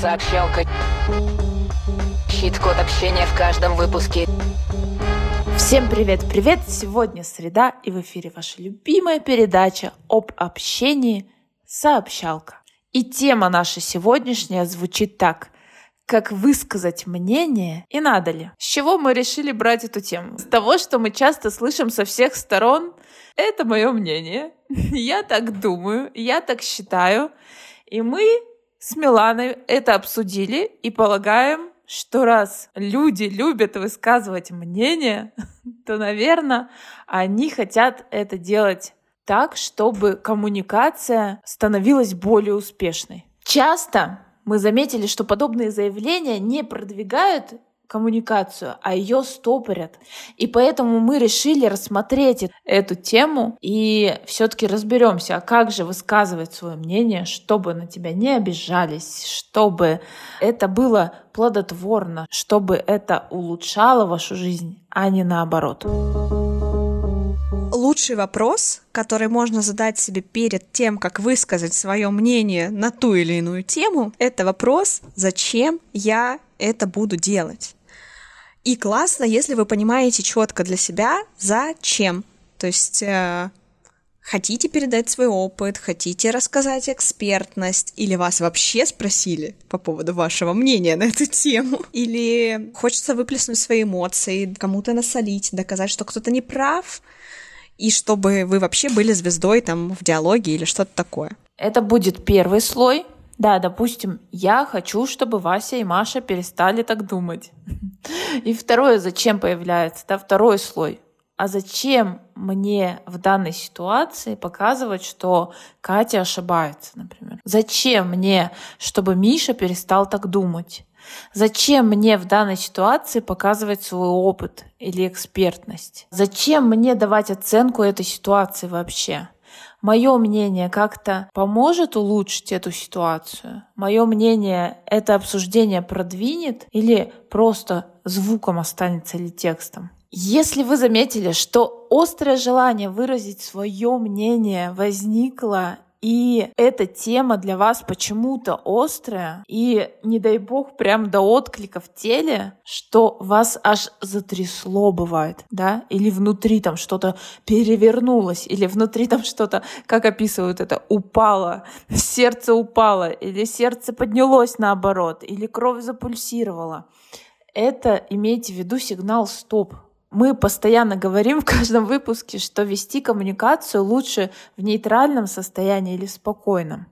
Сообщалка. Щит-код общения в каждом выпуске. Всем привет-привет! Сегодня среда, и в эфире ваша любимая передача об общении «Сообщалка». И тема наша сегодняшняя звучит так – как высказать мнение и надо ли. С чего мы решили брать эту тему? С того, что мы часто слышим со всех сторон «это мое мнение», «я так думаю», «я так считаю», и мы с Миланой это обсудили и полагаем, что раз люди любят высказывать мнение, то, наверное, они хотят это делать так, чтобы коммуникация становилась более успешной. Часто мы заметили, что подобные заявления не продвигают коммуникацию, а ее стопорят. И поэтому мы решили рассмотреть эту тему и все-таки разберемся, а как же высказывать свое мнение, чтобы на тебя не обижались, чтобы это было плодотворно, чтобы это улучшало вашу жизнь, а не наоборот лучший вопрос, который можно задать себе перед тем, как высказать свое мнение на ту или иную тему, это вопрос, зачем я это буду делать. И классно, если вы понимаете четко для себя, зачем. То есть э, хотите передать свой опыт, хотите рассказать экспертность, или вас вообще спросили по поводу вашего мнения на эту тему, или хочется выплеснуть свои эмоции, кому-то насолить, доказать, что кто-то не прав, и чтобы вы вообще были звездой там в диалоге или что-то такое. Это будет первый слой. Да, допустим, я хочу, чтобы Вася и Маша перестали так думать. И второе, зачем появляется, да, второй слой. А зачем мне в данной ситуации показывать, что Катя ошибается, например? Зачем мне, чтобы Миша перестал так думать? Зачем мне в данной ситуации показывать свой опыт или экспертность? Зачем мне давать оценку этой ситуации вообще? Мое мнение как-то поможет улучшить эту ситуацию? Мое мнение это обсуждение продвинет или просто звуком останется или текстом? Если вы заметили, что острое желание выразить свое мнение возникло и эта тема для вас почему-то острая, и не дай бог прям до отклика в теле, что вас аж затрясло бывает, да, или внутри там что-то перевернулось, или внутри там что-то, как описывают это, упало, сердце упало, или сердце поднялось наоборот, или кровь запульсировала. Это имейте в виду сигнал «стоп», мы постоянно говорим в каждом выпуске, что вести коммуникацию лучше в нейтральном состоянии или спокойном.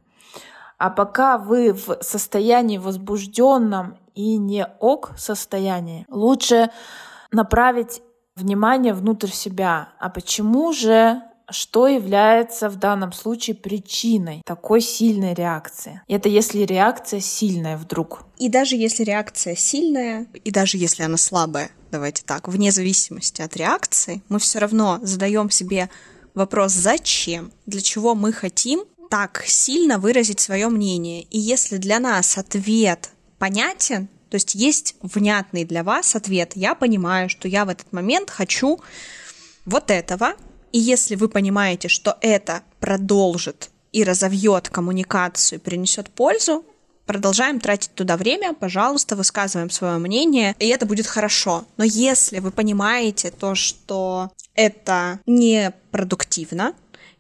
А пока вы в состоянии возбужденном и не ок состоянии, лучше направить внимание внутрь себя. А почему же что является в данном случае причиной такой сильной реакции. Это если реакция сильная вдруг. И даже если реакция сильная, и даже если она слабая, давайте так, вне зависимости от реакции, мы все равно задаем себе вопрос «зачем?», для чего мы хотим так сильно выразить свое мнение. И если для нас ответ понятен, то есть есть внятный для вас ответ, я понимаю, что я в этот момент хочу вот этого, и если вы понимаете, что это продолжит и разовьет коммуникацию, принесет пользу, продолжаем тратить туда время, пожалуйста, высказываем свое мнение, и это будет хорошо. Но если вы понимаете то, что это не продуктивно,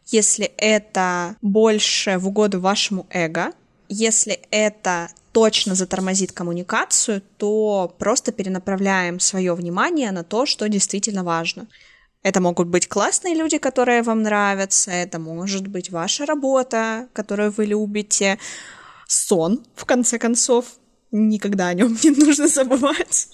если это больше в угоду вашему эго, если это точно затормозит коммуникацию, то просто перенаправляем свое внимание на то, что действительно важно. Это могут быть классные люди, которые вам нравятся, это может быть ваша работа, которую вы любите, сон, в конце концов, никогда о нем не нужно забывать.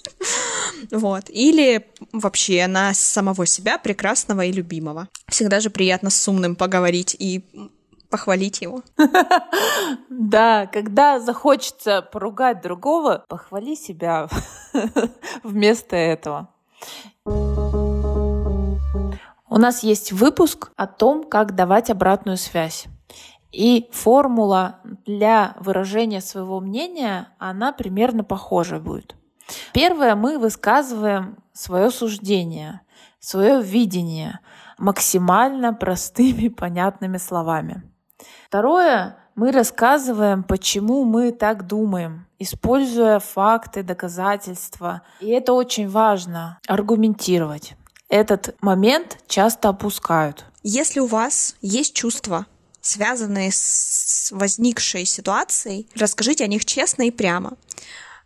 Вот. Или вообще на самого себя прекрасного и любимого. Всегда же приятно с умным поговорить и похвалить его. Да, когда захочется поругать другого, похвали себя вместо этого. У нас есть выпуск о том, как давать обратную связь. И формула для выражения своего мнения, она примерно похожа будет. Первое, мы высказываем свое суждение, свое видение максимально простыми, понятными словами. Второе, мы рассказываем, почему мы так думаем, используя факты, доказательства. И это очень важно — аргументировать. Этот момент часто опускают. Если у вас есть чувства, связанные с возникшей ситуацией, расскажите о них честно и прямо.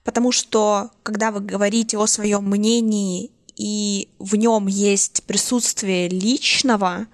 Потому что, когда вы говорите о своем мнении и в нем есть присутствие личного,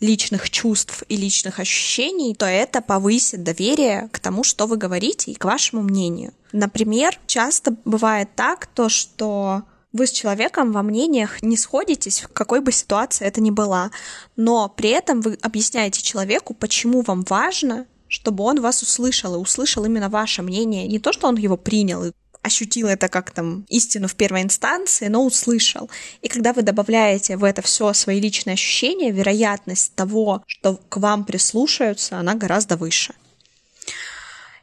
личных чувств и личных ощущений, то это повысит доверие к тому, что вы говорите и к вашему мнению. Например, часто бывает так, то что вы с человеком во мнениях не сходитесь, в какой бы ситуации это ни была, но при этом вы объясняете человеку, почему вам важно, чтобы он вас услышал и услышал именно ваше мнение, не то, что он его принял и ощутил это как там истину в первой инстанции, но услышал. И когда вы добавляете в это все свои личные ощущения, вероятность того, что к вам прислушаются, она гораздо выше.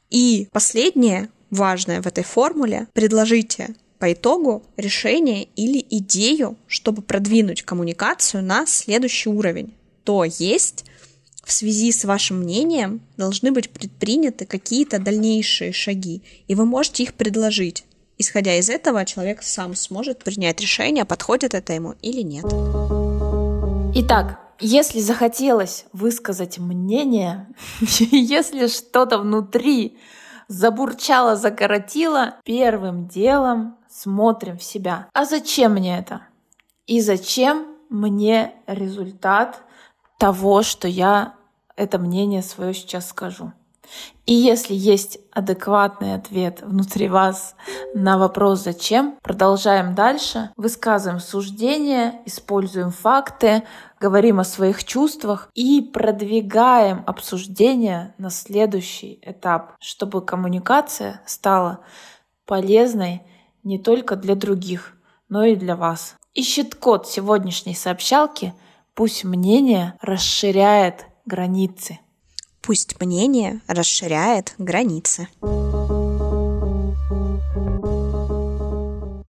И последнее важное в этой формуле, предложите по итогу решение или идею, чтобы продвинуть коммуникацию на следующий уровень. То есть в связи с вашим мнением должны быть предприняты какие-то дальнейшие шаги, и вы можете их предложить. Исходя из этого, человек сам сможет принять решение, подходит это ему или нет. Итак, если захотелось высказать мнение, если что-то внутри забурчало, закоротило, первым делом смотрим в себя. А зачем мне это? И зачем мне результат того, что я это мнение свое сейчас скажу? И если есть адекватный ответ внутри вас на вопрос «зачем?», продолжаем дальше, высказываем суждения, используем факты, говорим о своих чувствах и продвигаем обсуждение на следующий этап, чтобы коммуникация стала полезной не только для других, но и для вас. Ищет код сегодняшней сообщалки «Пусть мнение расширяет границы». Пусть мнение расширяет границы.